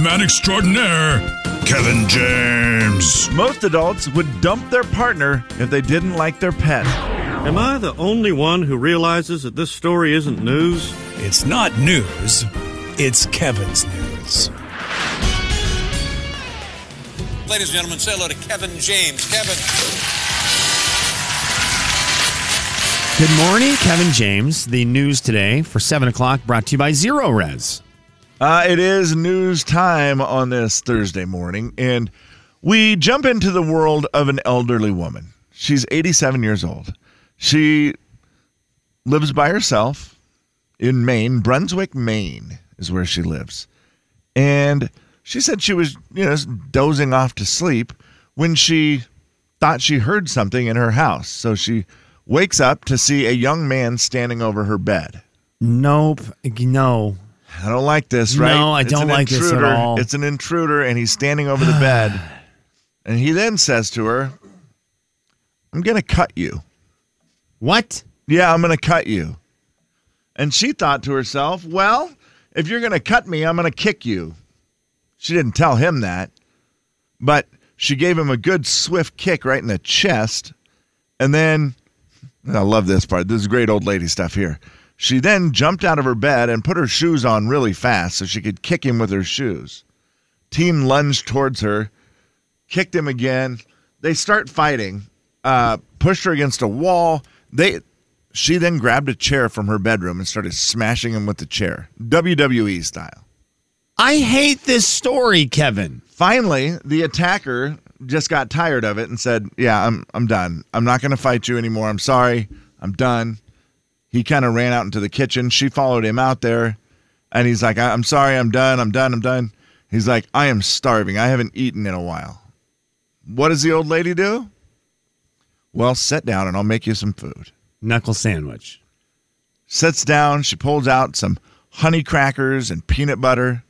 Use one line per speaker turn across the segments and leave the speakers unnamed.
winning newsman extraordinaire, Kevin James.
Most adults would dump their partner if they didn't like their pet.
Am I the only one who realizes that this story isn't news?
It's not news, it's Kevin's news.
Ladies and gentlemen, say hello to Kevin James. Kevin.
Good morning, Kevin James. The news today for 7 o'clock brought to you by Zerorez.
Uh, it is news time on this Thursday morning, and we jump into the world of an elderly woman. She's 87 years old. She lives by herself in Maine. Brunswick, Maine is where she lives. And she said she was, you know, dozing off to sleep when she thought she heard something in her house. So she wakes up to see a young man standing over her bed.
Nope. No.
I don't like this, right?
No, I
It's
don't like this at
intruder.
all.
It's an intruder, and he's standing over the bed. And he then says to her, I'm going to cut you.
What?
Yeah, I'm going to cut you. And she thought to herself, well, if you're going to cut me, I'm going to kick you. She didn't tell him that, but she gave him a good swift kick right in the chest. And then, I love this part. This is great old lady stuff here. She then jumped out of her bed and put her shoes on really fast so she could kick him with her shoes. Team lunged towards her, kicked him again. They start fighting, uh, pushed her against a wall. They she then grabbed a chair from her bedroom and started smashing him with the chair, WWE style.
I hate this story, Kevin.
Finally, the attacker just got tired of it and said, "Yeah, I'm I'm done. I'm not going to fight you anymore. I'm sorry. I'm done." He kind of ran out into the kitchen. She followed him out there, and he's like, "I- "I'm sorry. I'm done. I'm done. I'm done." He's like, "I am starving. I haven't eaten in a while." What does the old lady do? Well, sit down and I'll make you some food.
Knuckle sandwich.
sits down. She pulls out some honey crackers and peanut butter,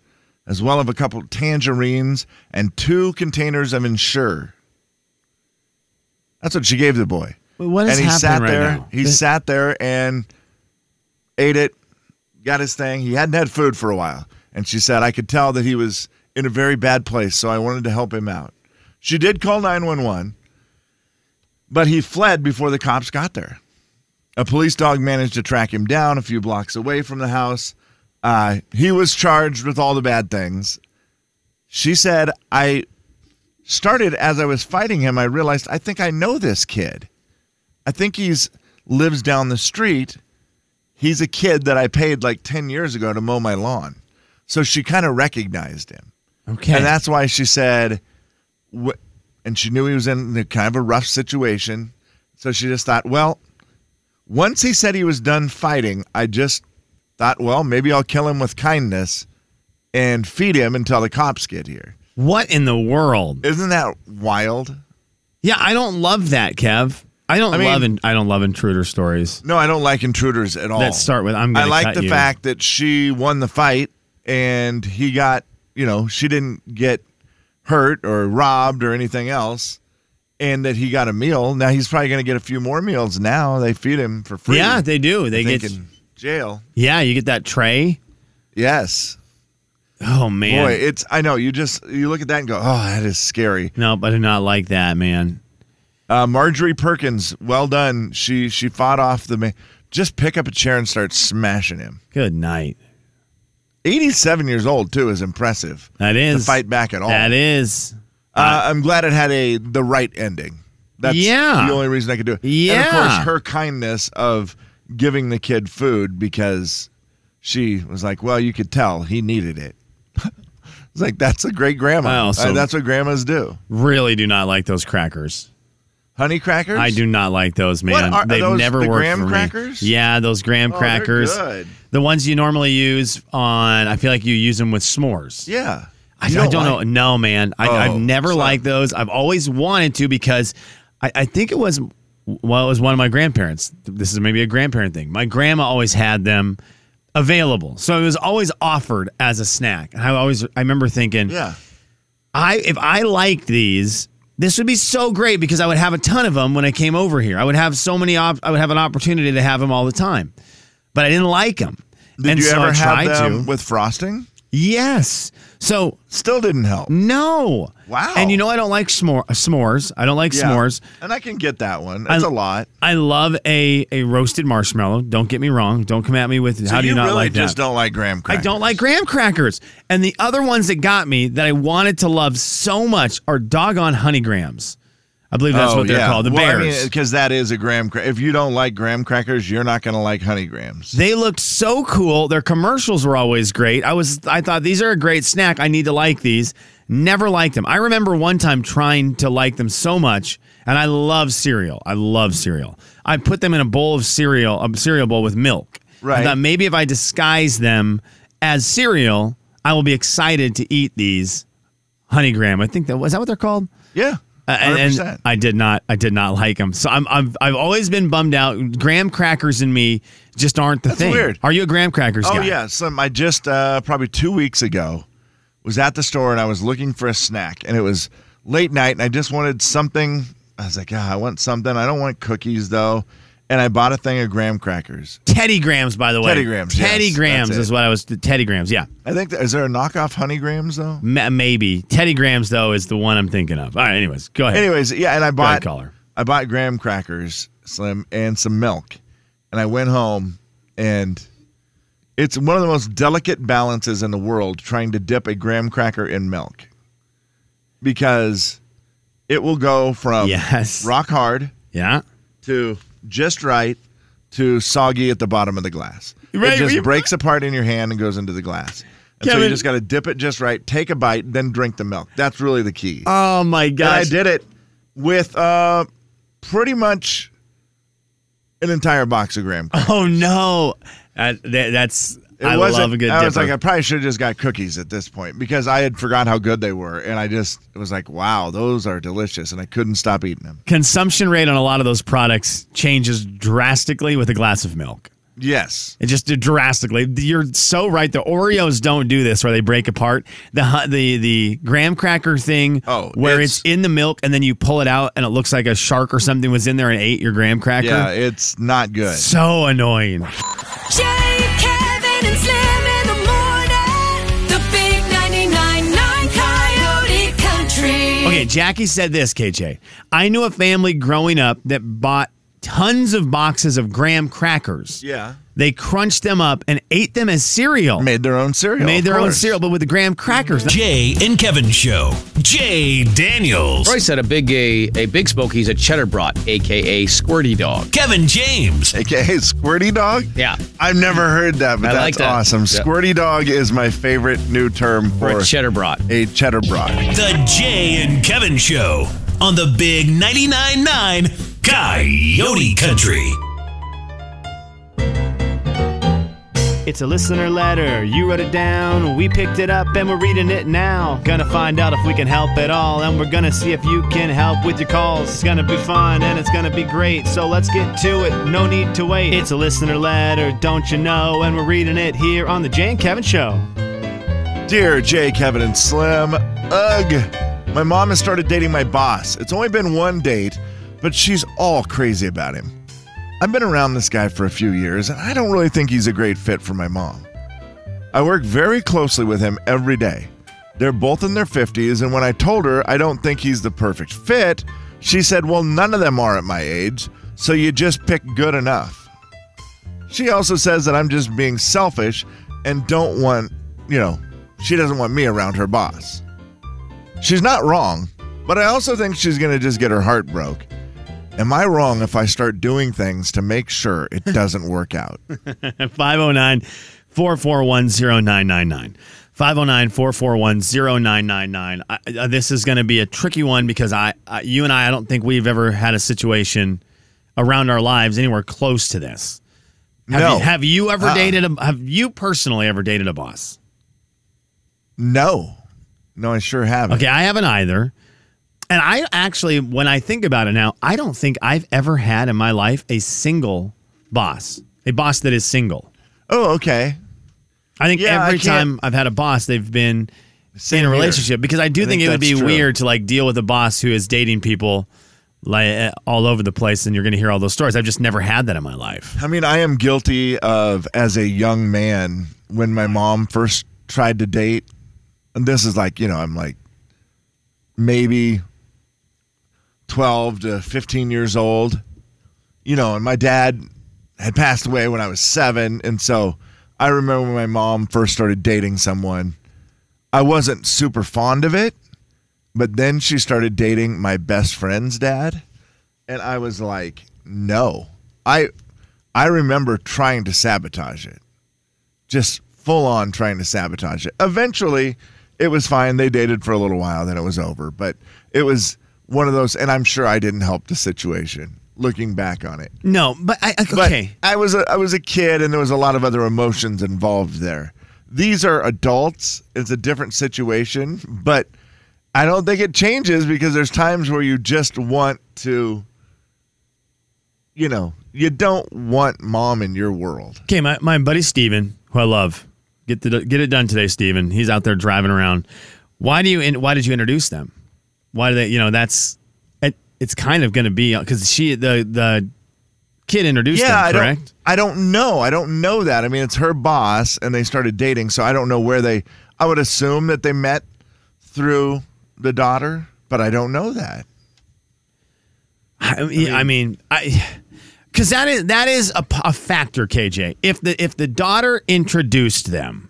as well as a couple tangerines and two containers of Ensure. That's what she gave the boy.
What is
and he
happening
sat
right
there.
now?
He sat there and ate it, got his thing. He hadn't had food for a while. And she said, I could tell that he was in a very bad place, so I wanted to help him out. She did call 911, but he fled before the cops got there. A police dog managed to track him down a few blocks away from the house. Uh, he was charged with all the bad things. She said, I started as I was fighting him, I realized I think I know this kid. I think he's lives down the street. He's a kid that I paid like 10 years ago to mow my lawn. So she kind of recognized him.
Okay.
And that's why she said, wh- and she knew he was in kind of a rough situation. So she just thought, well, once he said he was done fighting, I just thought, well, maybe I'll kill him with kindness and feed him until the cops get here.
what in the world?
Isn't that wild?
Yeah, I don't love that, Kev. I don't
I mean-
love in, I don't love intruder stories.
No, I don't like intruders at all.
Let's start with I'm
I like the
you.
fact that she won the fight and he got, you know, she didn't get hurt or robbed or anything else, and that he got a meal. Now he's probably going to get a few more meals. Now they feed him for free.
Yeah, they do. They get
in jail.
Yeah, you get that tray.
Yes,
Oh man.
boy, it's. I know you just you look at that and go, oh, that is scary.
no, I do not like that, man.
Uh, Marjorie Perkins, well done. She she fought off the man. Just pick up a chair and start smashing him.
Good night.
87 years old too is impressive.
That is
to fight back at all.
That is.
Uh, I'm glad it had a the right ending. That's
Yeah.
the only reason I could do it. And of course, her kindness of giving the kid food because she was like, "Well, you could tell he needed it." it's like that's a great grandma.
I also-
Uh, that's what grandmas do.
Really do not like those crackers.
Honey crackers.
I do not like those, man.
Are- are
They've
those
never
the
worked
graham
for me.
crackers?
Yeah, those graham
Oh, they're
crackers.
good.
The ones you normally use on. I feel like you use them with s'mores.
Yeah.
I,
You
I don't know.
like-
No, man. I,
Oh,
I've never
so-
liked those. I've always wanted to because I, I think it was well, it was one of my grandparents. This is maybe a grandparent thing. My grandma always had them available, so it was always offered as a snack. And I always I remember thinking,
Yeah.
I if I liked these, this would be so great because I would have a ton of them when I came over here. I would have so many. Op- I would have an opportunity to have them all the time, but I didn't like them.
Did
and
you
so
ever
I
have them
to.
with frosting?
yes. So
Still didn't help.
no.
Wow.
And you know I don't like s'more, s'mores. I don't like
Yeah.
s'mores.
And I can get that one. That's
I-
a lot.
I love a a roasted marshmallow. Don't get me wrong. Don't come at me with
So
how do you, not
really
like that?
I really just don't like graham crackers.
I don't like graham crackers. And the other ones that got me that I wanted to love so much are doggone honey grams. I believe that's
oh,
what they're
yeah.
called. The
well,
bears.
because that is a graham. Cra- if you don't like graham crackers, you're not going to like honey grams.
They looked so cool. Their commercials were always great. I was I thought these are a great snack. I need to like these. Never liked them. I remember one time trying to like them so much, and I love cereal. I love cereal. I put them in a bowl of cereal, a cereal bowl with milk. I
Right.
thought maybe if I disguise them as cereal, I will be excited to eat these honey graham. I think that was that what they're called.
Yeah,
Uh, and, and. I did not. I did not like them. So I'm, I'm. I've always been bummed out. Graham crackers and me just aren't the
That's
thing.
weird.
Are you a graham crackers
Oh
guy?
yeah, Slim. I just uh, probably two weeks ago was at the store and I was looking for a snack, and it was late night, and I just wanted something. I was like, ah, I want something. I don't want cookies though, and I bought a thing of graham crackers.
Teddy Grams, by the way.
Teddy Grahams,
Teddy
yes, it.
is what I was. Teddy Grams, yeah.
I think that, is there a knockoff honey grams though?
Ma- maybe Teddy Grams though is the one I'm thinking of. All right. Anyways, go ahead.
Anyways, yeah, and I bought
caller.
I bought graham crackers, Slim, and some milk, and I went home, and it's one of the most delicate balances in the world trying to dip a graham cracker in milk, because it will go from
Yes.
rock hard
Yeah.
to just right to soggy at the bottom of the glass.
Right,
it just breaks apart in your hand and goes into the glass. And so you just got to dip it just right, take a bite, then drink the milk. That's really the key.
Oh my
And I did it with uh, pretty much an entire box of graham. crackers.
Oh no. Uh, that, that's.
It
I
wasn't-
love a good.
I was like, I probably should have just got cookies at this point because I had forgot how good they were, and I just was like, wow, those are delicious, and I couldn't stop eating them.
Consumption rate on a lot of those products changes drastically with a glass of milk.
Yes,
It just drastically. You're so right. The Oreos don't do this where they break apart. The the the graham cracker thing,
Oh,
where
it's-
it's, in the milk and then you pull it out and it looks like a shark or something was in there and ate your graham cracker.
yeah, it's not good.
So annoying.
Jay,
Okay, Jackie said this, KJ. I knew a family growing up that bought tons of boxes of graham crackers.
Yeah,
They crunched them up and ate them as cereal.
made their own cereal.
Made
of
their own cereal, but with the graham crackers.
Jay and Kevin Show. Jay Daniels.
Roy said a big a, a big Smokey's a cheddar brat, aka Squirty Dog.
Kevin James.
AKA Squirty Dog?
Yeah.
I've never heard that, but
I
that's
like that.
awesome.
Yeah.
Squirty Dog is my favorite new term
For
for
a cheddar brat.
a cheddar broad.
The Jay and Kevin Show on the Big 99.9 9 Coyote Country.
It's a listener letter. You wrote it down. We picked it up and we're reading it now. Gonna find out if we can help at all. And we're gonna see if you can help with your calls. It's gonna be fun and it's gonna be great. So let's get to it. No need to wait. It's a listener letter, don't you know? And we're reading it here on The Jay and Kevin Show.
Dear Jay, Kevin, and Slim, ugh. My mom has started dating my boss. It's only been one date, but she's all crazy about him. I've been around this guy for a few years, and I don't really think he's a great fit for my mom. I work very closely with him every day. They're both in their 50s, and when I told her I don't think he's the perfect fit, she said, Well, none of them are at my age, so you just pick good enough. She also says that I'm just being selfish and don't want, you know, she doesn't want me around her boss. She's not wrong, but I also think she's going to just get her heart broke. Am I wrong if I start doing things to make sure it doesn't work out?
509 441 0999. 509 441 0999. Uh, This is going to be a tricky one because I, I, you and I, I don't think we've ever had a situation around our lives anywhere close to this. Have,
No.
you, have you ever
Uh-uh.
dated a, have you personally ever dated a boss?
No. No, I sure haven't.
Okay, I haven't either. And I actually, when I think about it now, I don't think I've ever had in my life a single boss, a boss that is single.
Oh, okay.
I think
Yeah,
every
can't-
time I've had a boss, they've been
Same
in a
here.
relationship because I do
I
think,
think
it would be
true.
weird to like deal with a boss who is dating people like uh, all over the place, and you're going to hear all those stories. I've just never had that in my life.
I mean, I am guilty of as a young man when my mom first tried to date, and this is like, you know, I'm like maybe 12 to 15 years old, you know, and my dad had passed away when I was seven. And so I remember when my mom first started dating someone, I wasn't super fond of it, but then she started dating my best friend's dad. And I was like, no. I I remember trying to sabotage it. Just full on trying to sabotage it. Eventually, it was fine. They dated for a little while, then it was over. But it was one of those, and I'm sure I didn't help the situation looking back on it.
No, but I
But
okay.
I was a, I was a kid, and there was a lot of other emotions involved there. These are adults. It's a different situation, but I don't think it changes because there's times where you just want to, you know, you don't want mom in your world.
Okay, my, my buddy Steven, who I love, get the get it done today, Steven. He's out there driving around. Why do you why did you introduce them? Why do they? You know, that's it, it's kind of going to be because she the the kid introduced
yeah, I
them, correct?
don't. I don't know. I don't know that. I mean, it's her boss, and they started dating, so I don't know where they. I would assume that they met through the daughter, but I don't know that.
I mean, I mean, I because that is that is a factor, KJ. If the if the daughter introduced them,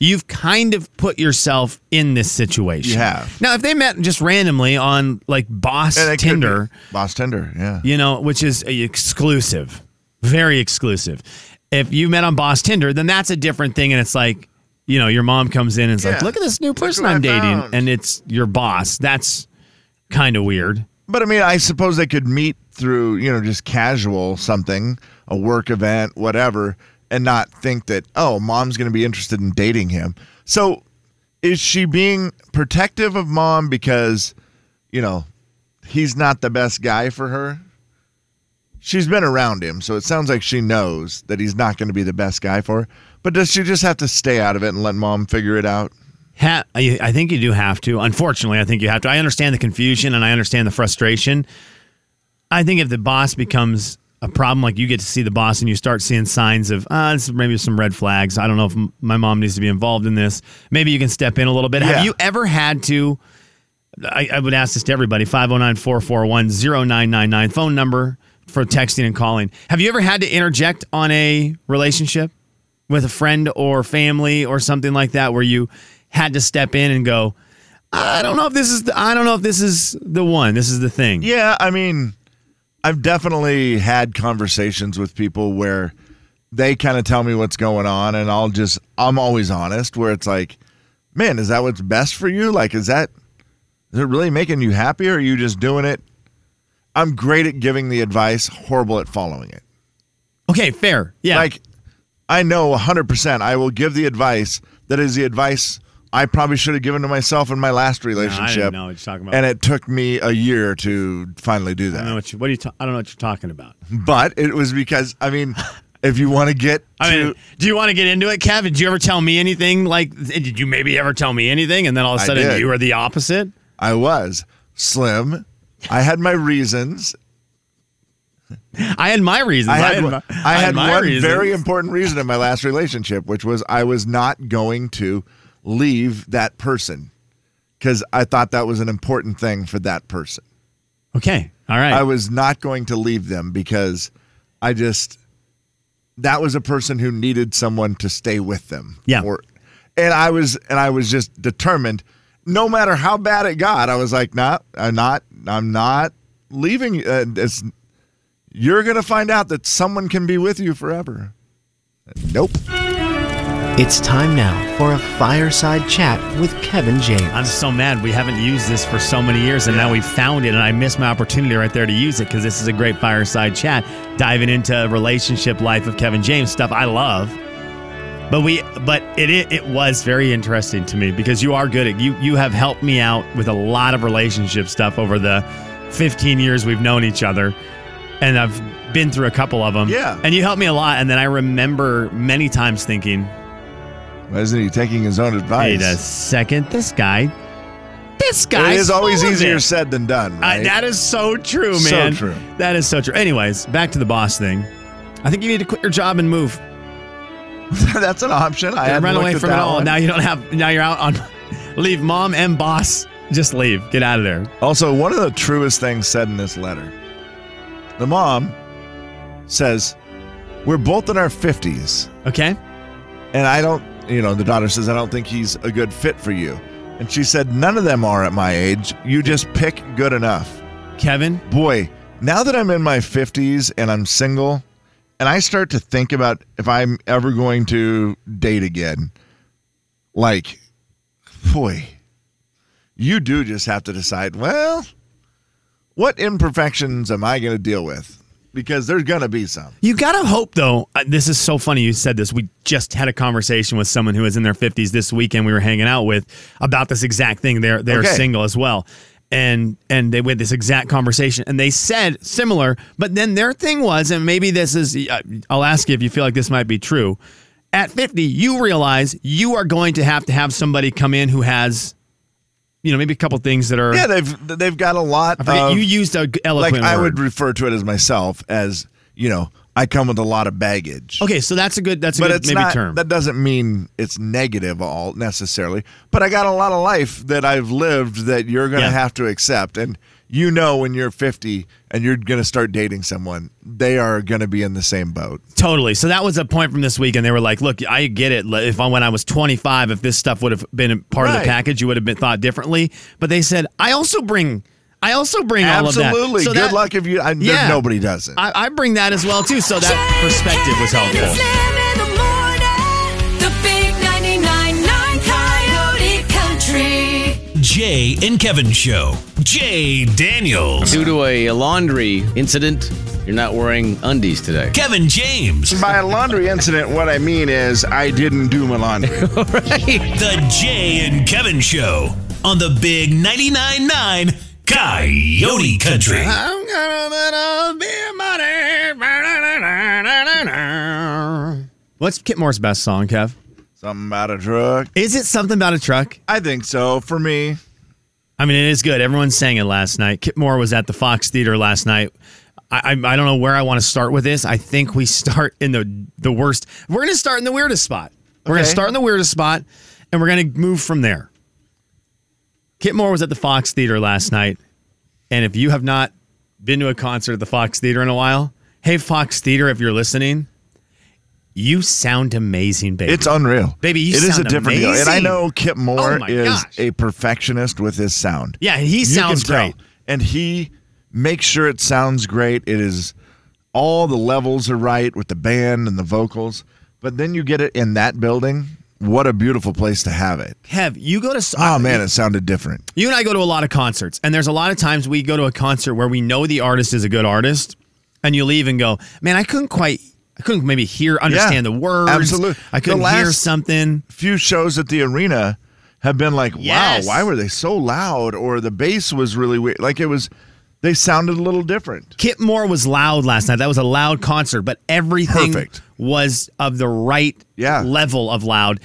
you've kind of put yourself in this situation.
You have.
Now, if they met just randomly on like Boss
And it could be-
Tinder,
boss Tinder. Yeah.
you know, which is a exclusive, very exclusive. If you met on Boss Tinder, then that's a different thing, and it's like, you know, your mom comes in and is like, "Look at this new person I'm dating,"
found.
and it's your boss. That's kind of weird.
But I mean, I suppose they could meet through, you know, just casual something, a work event, whatever, and not think that, oh, mom's going to be interested in dating him. So is she being protective of mom because, you know, he's not the best guy for her? She's been around him, so it sounds like she knows that he's not going to be the best guy for her. But does she just have to stay out of it and let mom figure it out?
Ha- I I think you do have to. Unfortunately, I think you have to. I understand the confusion and I understand the frustration. I think if the boss becomes a problem, like you get to see the boss and you start seeing signs of, ah, this is maybe some red flags. I don't know if m- my mom needs to be involved in this. Maybe you can step in a little bit.
Yeah.
Have you ever had to? I, I would ask this to everybody 509 441 0999, phone number for texting and calling. Have you ever had to interject on a relationship with a friend or family or something like that where you had to step in and go, I don't know if this is the, I don't know if this is the one. This is the thing.
Yeah, I mean, I've definitely had conversations with people where they kind of tell me what's going on, and I'll just, I'm always honest, where it's like, man, is that what's best for you? Like, is that, is it really making you happy, or are you just doing it? I'm great at giving the advice, horrible at following it.
Okay, fair. Yeah.
Like, I know 100% I will give the advice that is the advice I probably should have given to myself in my last relationship.
know what you're talking about.
And it took me a year to finally do that.
I don't know what you, what are you ta- I don't know what you're talking about.
But it was because I mean, if you want to get
I
to,
mean, do you want to get into it, Kevin? Did you ever tell me anything like did you maybe ever tell me anything and then all of a sudden you were the opposite?
I was slim. I had my reasons.
I had my reasons.
I had,
my,
one- I had
my
one
reasons.
very important reason in my last relationship, which was I was not going to leave that person because I thought that was an important thing for that person.
Okay. All right.
I was not going to leave them because I just that was a person who needed someone to stay with them.
Yeah.
Or, and I was and I was just determined. No matter how bad it got, I was like, "Nah, I'm not. I'm not leaving. Uh, it's, you're gonna find out that someone can be with you forever." Nope.
It's time now for a fireside chat with Kevin James.
I'm so mad we haven't used this for so many years, and now we found it, and I missed my opportunity right there to use it because this is a great fireside chat, diving into relationship life of Kevin James stuff I love. But we, but it, it it was very interesting to me because you are good at you you have helped me out with a lot of relationship stuff over the 15 years we've known each other, and I've been through a couple of them.
Yeah.
and you helped me a lot, and then I remember many times thinking,
Why isn't he taking his own advice?
Wait a second. This guy, This guy
it is always easier
it.
said than done.
Uh, that is so true, man.
So true.
That is so true. Anyways, back to the boss thing. I think you need to quit your job and move.
That's an option. I
run away from it all.
one.
Now you don't have. Now you're out on. leave mom and boss. Just leave. Get out of there.
Also, one of the truest things said in this letter the mom says, We're both in our 50s,
Okay.
and I don't, you know, the daughter says, I don't think he's a good fit for you. And she said, None of them are at my age. You just pick good enough.
Kevin.
Boy, now that I'm in my 50s and I'm single, and I start to think about if I'm ever going to date again, like, boy, you do just have to decide, well, what imperfections am I going to deal with? Because there's going to be some.
You gotta hope though. uh, This is so funny you said this. We just had a conversation with someone who is in their fifties this weekend. We were hanging out with about this exact thing. They're they're
Okay.
single as well, and and they had this exact conversation. And they said similar, but then their thing was, and maybe this is. uh, I'll ask you if you feel like this might be true. At fifty, you realize you are going to have to have somebody come in who has, you know, maybe a couple things that are.
Yeah, they've they've got a lot
I forget,
of
you used a g-
like
eloquent
I
word.
would refer to it as myself as, you know, I come with a lot of baggage.
okay, so that's a good. That's a
but
good
it's
maybe
not
term.
that doesn't mean it's negative all necessarily but i got a lot of life that i've lived that you're going to
Yeah.
have to accept and you know when you're 50 and you're going to start dating someone they are going to be in the same boat
Totally. So that was a point from this week, and they were like, "Look, I get it. If I, when I was 25, if this stuff would have been a part of the package, you would have been thought differently." But they said, "I also bring, I also bring all of that."
absolutely
So
good
that-
luck if you I,
Yeah.
nobody does it
I, I bring that as well too. So that perspective was helpful.
Jay and Kevin Show. Jay Daniels.
Due to a laundry incident, you're not wearing undies today.
Kevin James.
by a laundry incident what i mean is i didn't do my laundry right.
The Jay and Kevin Show on the Big 99.9 9 Coyote Country.
I'm gonna be money. What's Kip Moore's best song, Kev?
Something about a truck
Is it something about a truck?
i think so for me
I mean, it is good. Everyone sang it last night. Kip Moore was at the Fox Theater last night. I, I, I don't know where I want to start with this. I think we start in the the worst. We're going to start in the weirdest spot. We're going to
Okay.
start in the weirdest spot, and we're going to move from there. Kip Moore was at the Fox Theater last night, and if you have not been to a concert at the Fox Theater in a while, hey Fox Theater, if you're listening, you sound amazing, baby.
It's unreal.
Baby, you
It is a different deal. And I know Kip Moore
Oh
is
gosh.
a perfectionist with his sound.
Yeah, and
he
sounds
can tell.
great.
And he makes sure it sounds great. It is all the levels are right with the band and the vocals. But then you get it in that building. What a beautiful place to have it.
Kev, you go to
Oh man, it sounded different.
You and I go to a lot of concerts, and there's a lot of times we go to a concert where we know the artist is a good artist, and you leave and go, "Man, I couldn't quite, I couldn't maybe hear, understand
Yeah,
the words.
absolutely.
I couldn't hear something."
Few shows at the arena have been like,
Yes.
wow, why were they so loud? Or the bass was really weird. Like it was, they sounded a little different.
Kip Moore was loud last night. That was a loud concert, but everything
Perfect.
was of the right
Yeah.
level of loud.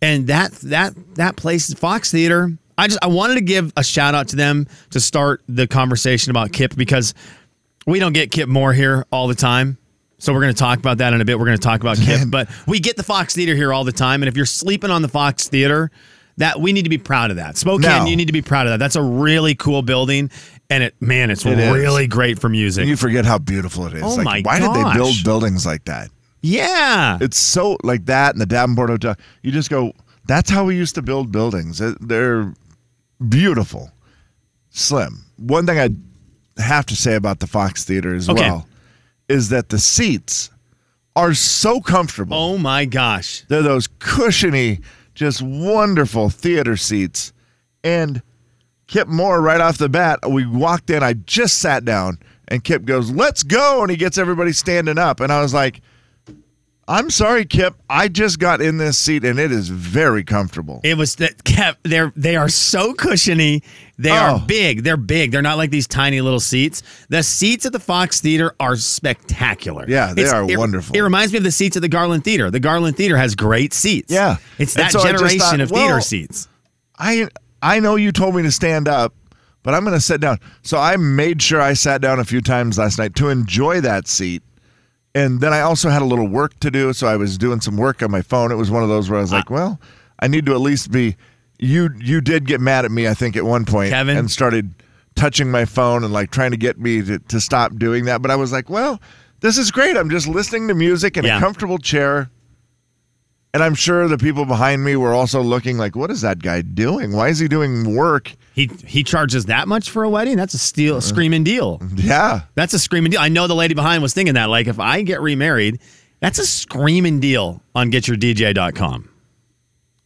And that that that place, Fox Theater, I just I wanted to give a shout out to them to start the conversation about Kip because we don't get Kip Moore here all the time. So we're going to talk about that in a bit. We're going to talk about Kip, but we get the Fox Theater here all the time. And if you're sleeping on the Fox Theater, that we need to be proud of that. Spokane,
No.
you need to be proud of that. That's a really cool building, and it man, it's
It is.
really great for music.
And you forget how beautiful it is.
Oh
like,
my
why did they build buildings like that?
yeah,
It's so like that and the Davenport Hotel. You just go, that's how we used to build buildings. They're beautiful. Slim. One thing I have to say about the Fox Theater as
Okay.
well is that the seats are so comfortable.
oh my gosh,
They're those cushiony, just wonderful theater seats. And Kip Moore, right off the bat, we walked in. I just sat down, and Kip goes, Let's go. And he gets everybody standing up. And I was like, I'm sorry, Kip. I just got in this seat, and it is very comfortable.
it was that kept. They're they are so cushiony. They
Oh.
are big. They're big. They're not like these tiny little seats. The seats at the Fox Theater are spectacular.
Yeah, they are
it-
wonderful.
It reminds me of the seats at the Garland Theater. The Garland Theater has great seats.
Yeah.
it's that
so
generation
thought,
of theater
well,
seats.
I I know you told me to stand up, but I'm going to sit down. So I made sure I sat down a few times last night to enjoy that seat. And then I also had a little work to do, so I was doing some work on my phone. It was one of those where I was like, ah. "Well, I need to at least be." You you did get mad at me, I think, at one point,
Kevin?
and started touching my phone and like trying to get me to, to stop doing that. But I was like, "Well, this is great. I'm just listening to music in
Yeah.
a comfortable chair." And I'm sure the people behind me were also looking like, "What is that guy doing? Why is he doing work?"
He he charges that much for a wedding? That's a steal screaming deal.
Yeah,
That's a screaming deal. I know the lady behind was thinking that. Like, if I get remarried, that's a screaming deal on getyourdj.com.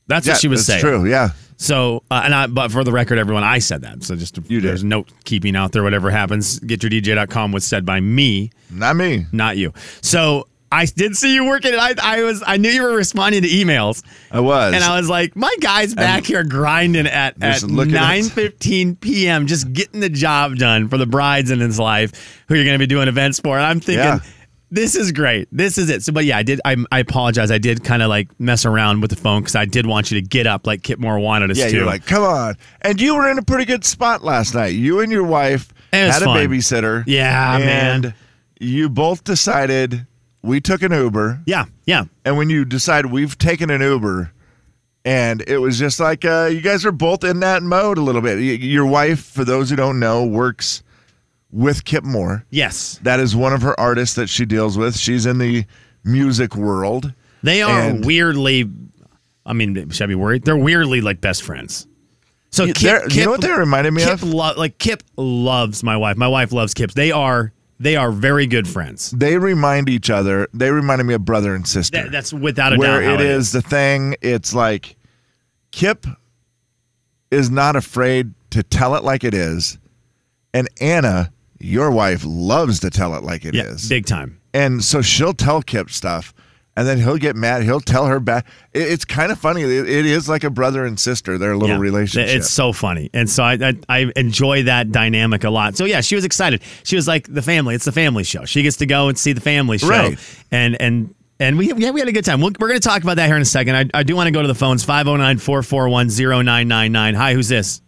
That's
yeah,
what she was
that's
saying.
True, yeah.
So, uh, and I, but for the record, everyone, I said that. So just
You did.
there's note keeping out there. Whatever happens, getyourdj.com was said by me,
Not me.
not you. So I did see you working. I, I was, I knew you were responding to emails,
I was.
and I was like, my guy's back here grinding at at nine fifteen p.m. Just getting the job done for the brides in his life who you're going to be doing events for. And I'm thinking.
Yeah.
This is great. This is it. So, but yeah, I did. I, I apologize. I did kind of like mess around with the phone because I did want you to get up like Kip Moore wanted us
yeah,
to.
you're like, come on. And you were in a pretty good spot last night. You and your wife had
fun.
a babysitter.
Yeah,
and
man.
You both decided we took an Uber.
yeah, yeah.
And when you decide we've taken an Uber, and it was just like uh, you guys are both in that mode a little bit. Your wife, for those who don't know, works with Kip Moore.
Yes.
That is one of her artists that she deals with. She's in the music world.
They are weirdly. I mean, should I be worried? They're weirdly like best friends. So
You-
Kip,
you
Kip,
know what they reminded me
Kip
of?
Lo- like Kip loves my wife. My wife loves Kip. They are they are very good friends.
They remind each other. They reminded me of brother and sister.
That- that's without a
where
doubt. how
it is the thing. It's like Kip is not afraid to tell it like it is, and Anna, your wife, loves to tell it like it is,
Yeah, big time.
and so she'll tell Kip stuff. And then he'll get mad. He'll tell her back. It- It's kind of funny. It- it is like a brother and sister. Their little
Yeah.
relationship.
It's so funny, and so I, I I enjoy that dynamic a lot. So yeah, she was excited. She was like the family. It's the family show. She gets to go and see the family show,
Right.
and and. And we, yeah, we had a good time. We'll, we're going to talk about that here in a second. I, I do want to go to the phones 509 441 0999. Hi, who's this?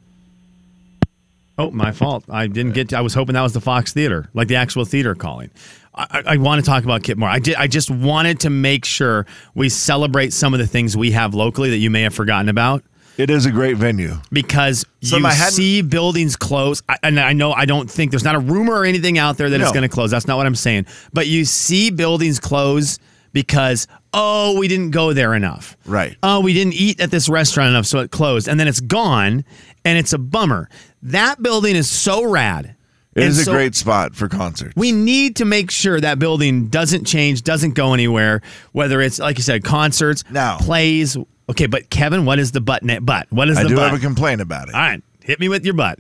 Oh, my fault. I didn't get to, I was hoping that was the Fox Theater, like the actual theater calling. I, I, want to talk about Kip Moore. I did. I just wanted to make sure we celebrate some of the things we have locally that you may have forgotten about
It is a great venue.
because
So
you see buildings close. I, and I know I don't think there's not a rumor or anything out there that it's going to close. That's not what I'm saying. But you see buildings close because oh we didn't go there enough.
Right.
Oh we didn't eat at this restaurant enough, so it closed, and then it's gone, and it's a bummer. That building is so rad.
It
And
is a great spot for concerts.
we need to make sure that building doesn't change, doesn't go anywhere. Whether it's like you said, concerts,
Now-
plays. Okay, but Kevin, what is the butt? Net butt? What is
I
the
do
butt?
have a complaint about it.
All right, hit me with your butt.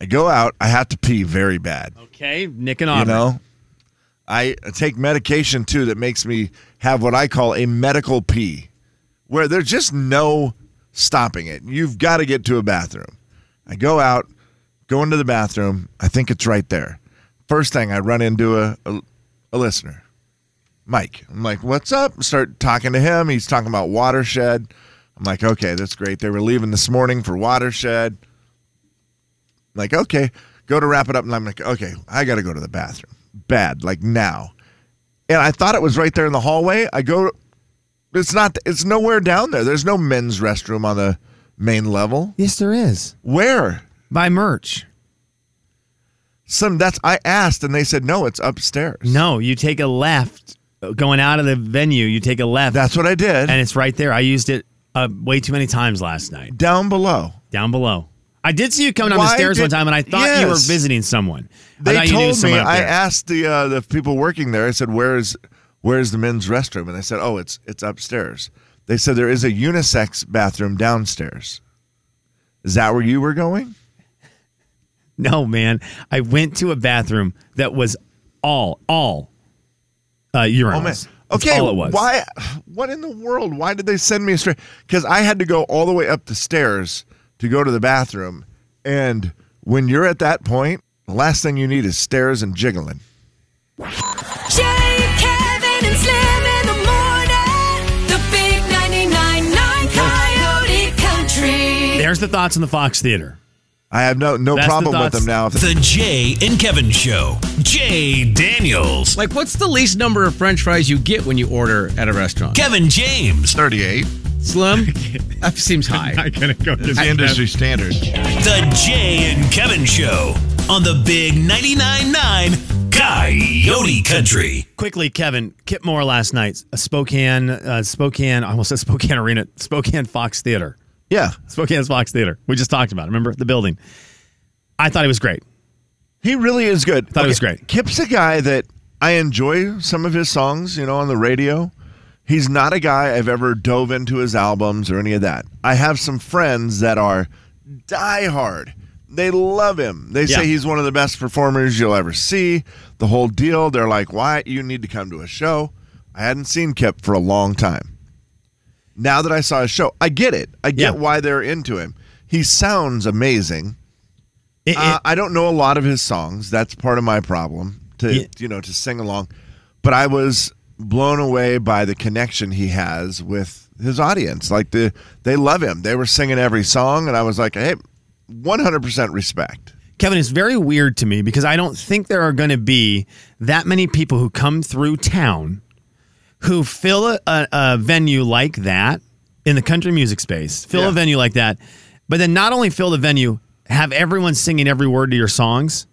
I go out. I have to pee very bad.
Okay, Nick and
You know, I take medication too that makes me have what I call a medical pee, where there's just no stopping it. You've got to get to a bathroom. I go out, go into the bathroom. I think it's right there. First thing, I run into a, a, a listener, Mike. I'm like, "What's up?" Start talking to him. He's talking about Watershed. I'm like, "Okay, that's great." They were leaving this morning for Watershed. Like, okay, go to wrap it up. And I'm like, okay, I got to go to the bathroom. Bad, like now. And I thought it was right there in the hallway. I go, it's not, it's nowhere down there. There's no men's restroom on the main level.
Yes, there is.
Where?
Buy merch.
Some, that's, I asked and they said, no, it's upstairs.
No, you take a left going out of the venue. You take a left,
That's what I did.
and it's right there. I used it uh, way too many times last night.
down below.
Down below. I did see you coming down the stairs one time, and I thought you were visiting someone. I
They told me,
someone up
I asked the, uh, the people working there, I said, where's, where's the men's restroom? And they said, oh, it's, it's upstairs. They said there is a unisex bathroom downstairs. Is that where you were going?
No, man. I went to a bathroom that was all, all uh, urinals.
Oh man.
That's
Okay.
all it was.
Why? What in the world? Why did they send me straight? Because I had to go all the way up the stairs to go to the bathroom, and when you're at that point, the last thing you need is stairs and jiggling.
Jay, Kevin, and Slim in the morning. The big 99.9 Coyote Country.
There's the thoughts in the Fox Theater.
I have no no
That's the
problem with
thoughts.
them now.
The Jay and Kevin Show. Jay Daniels.
Like, what's the least number of French fries you get when you order at a restaurant?
Kevin James.
38.
Slim? that seems high.
I'm gonna go.
It's the industry standard.
The Jay and Kevin Show on the Big 99.9 9 Coyote Country.
Quickly, Kevin Kip Moore last night, a Spokane, uh, Spokane. I almost said Spokane Arena, Spokane Fox Theater,
Yeah.
Spokane's Fox Theater. We just talked about. it. Remember the building? I thought he was great.
He really is good.
Thought he was great.
Kip's a guy that I enjoy some of his songs, you know, on the radio. He's not a guy I've ever dove into his albums or any of that. I have some friends that are diehard. They love him. They
Yeah.
say he's one of the best performers you'll ever see. The whole deal. They're like, why? You need to come to a show. I hadn't seen Kip for a long time. Now that I saw his show, I get it. I get
Yeah.
why they're into him. He sounds amazing.
It- it-
Uh, I don't know a lot of his songs. That's part of my problem to
Yeah.
you know to sing along. But I was blown away by the connection he has with his audience. Like the they love him. They were singing every song, and I was like, hey, one hundred percent respect.
Kevin, it's very weird to me because I don't think there are going to be that many people who come through town who fill a, a, a venue like that in the country music space, fill
Yeah.
a venue like that, but then not only fill the venue, have everyone singing every word to your songs.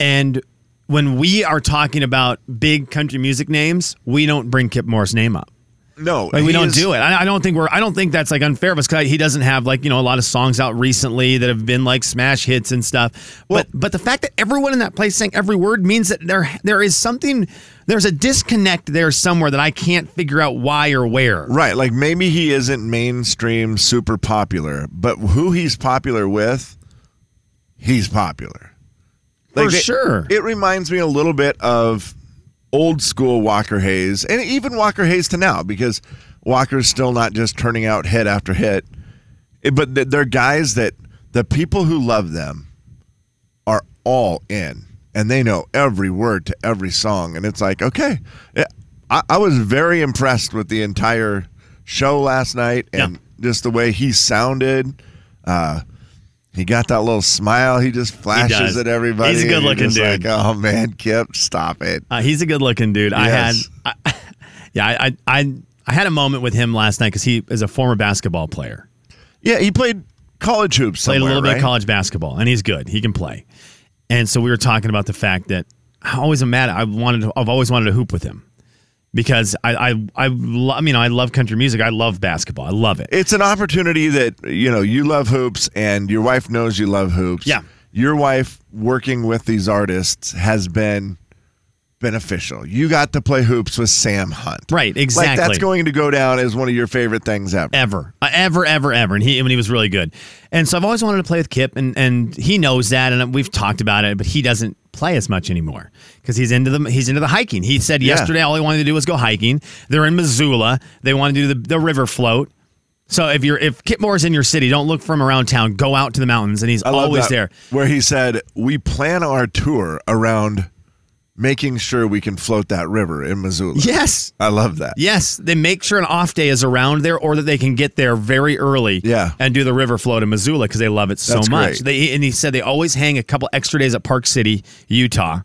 And when we are talking about big country music names, we don't bring Kip Moore's name up.
No,
Like we don't
is-
do it. I, I don't think we're. I don't think that's like unfair of us because he doesn't have like you know a lot of songs out recently that have been like smash hits and stuff.
Well-
but but the fact that everyone in that place sang every word means that there there is something. There's a disconnect there somewhere that I can't figure out why or where.
Right, like maybe he isn't mainstream super popular, but who he's popular with, he's popular.
For
it-
sure.
It reminds me a little bit of old school Walker Hayes and even Walker Hayes to now because Walker's still not just turning out hit after hit. But they're guys that the people who love them are all in and they know every word to every song. And it's like, okay. I, I was very impressed with the entire show last night and
Yeah.
just the way he sounded. Uh, he got that little smile. He just flashes
does.
at everybody.
He's a good-looking
just
dude.
Like, oh man, Kip, stop it.
Uh, he's a good looking dude. I had, I, yeah, I, I I had a moment with him last night because he is a former basketball player.
Yeah, he played college hoops.
played a little bit of college basketball, and he's good. He can play. And so we were talking about the fact that I always am mad. I wanted. I've always wanted to hoop with him because I I I, I mean I love country music. I love basketball. I love it.
It's an opportunity that you know you love hoops, and your wife knows you love hoops.
Yeah.
your wife working with these artists has been beneficial. You got to play hoops with Sam Hunt.
Right,
Like
exactly.
that's going to go down as one of your favorite things ever.
ever, Uh, ever, ever, ever. And he, when he was really good. And so I've always wanted to play with Kip, and and he knows that, and we've talked about it, but he doesn't play as much anymore because he's into the he's into the hiking. He said
Yeah.
yesterday all he wanted to do was go hiking. They're in Missoula. They want to do the, the river float. So if you're if Kip Moore's in your city, don't look for him around town. Go out to the mountains, and he's always
that,
there.
Where he said, "We plan our tour around making sure we can float that river in Missoula."
Yes.
I love that.
Yes, they make sure an off day is around there, or that they can get there very early.
Yeah.
and do the river float in Missoula because they love it so
That's
much.
great.
They and he said they always hang a couple extra days at Park City, Utah,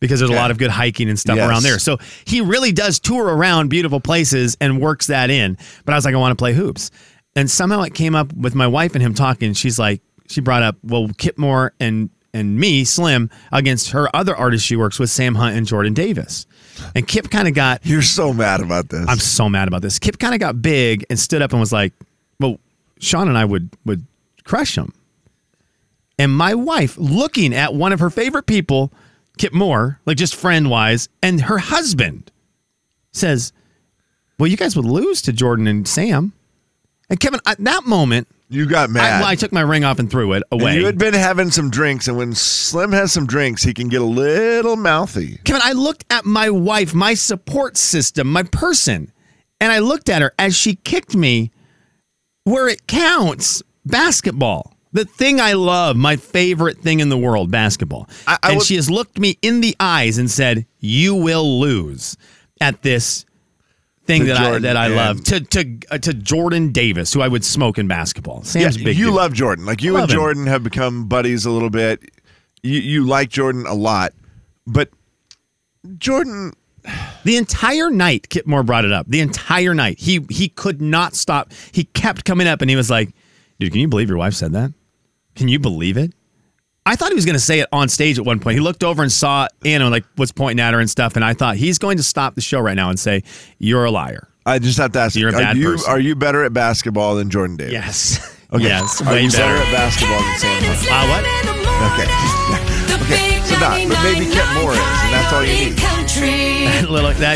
because there's a lot of good hiking and stuff
Yes.
around there. So he really does tour around beautiful places and works that in. But I was like, I want to play hoops, and somehow it came up with my wife and him talking. She's like, she brought up, well, Kip Moore and and me, Slim, against her other artist she works with, Sam Hunt and Jordan Davis. And Kip kind of got
You're so mad about this.
I'm so mad about this. Kip kind of got big and stood up and was like, "Well, Sean and I would would crush him." And my wife, looking at one of her favorite people, Kip Moore, like just friend wise, and her husband says, "Well, you guys would lose to Jordan and Sam." And Kevin, at that moment,
you got
I,
mad.
well, I took my ring off and threw it
And
away.
you had been having some drinks, and when Slim has some drinks, he can get a little mouthy.
Kevin, I looked at my wife, my support system, my person, and I looked at her as she kicked me where it counts basketball. The thing I love, my favorite thing in the world, basketball.
I- I
and
would-
she has looked me in the eyes and said, You will lose at this thing that I that I love to to uh, to Jordan Davis, who I would smoke in basketball. Sam's
yeah,
big.
you
dude.
love Jordan. Like you and
him.
Jordan have become buddies a little bit. You you like Jordan a lot, but Jordan
The entire night, Kip Moore brought it up. The entire night, he he could not stop. He kept coming up, and he was like, "Dude, can you believe your wife said that? Can you believe it?" I thought he was going to say it on stage at one point. He looked over and saw Anna, like was pointing at her and stuff, and I thought he's going to stop the show right now and say, "You're a liar."
I just have to ask
You're a
are
bad
you
person.
are you better at basketball than Jordan Davis?
Yes.
Okay.
Yes.
Are
Way
you better
better.
at basketball than Sam Hunt?
Uh, what?
Okay. okay. So not, but maybe Kip Moore is, and that's all you need.
Country.
Little that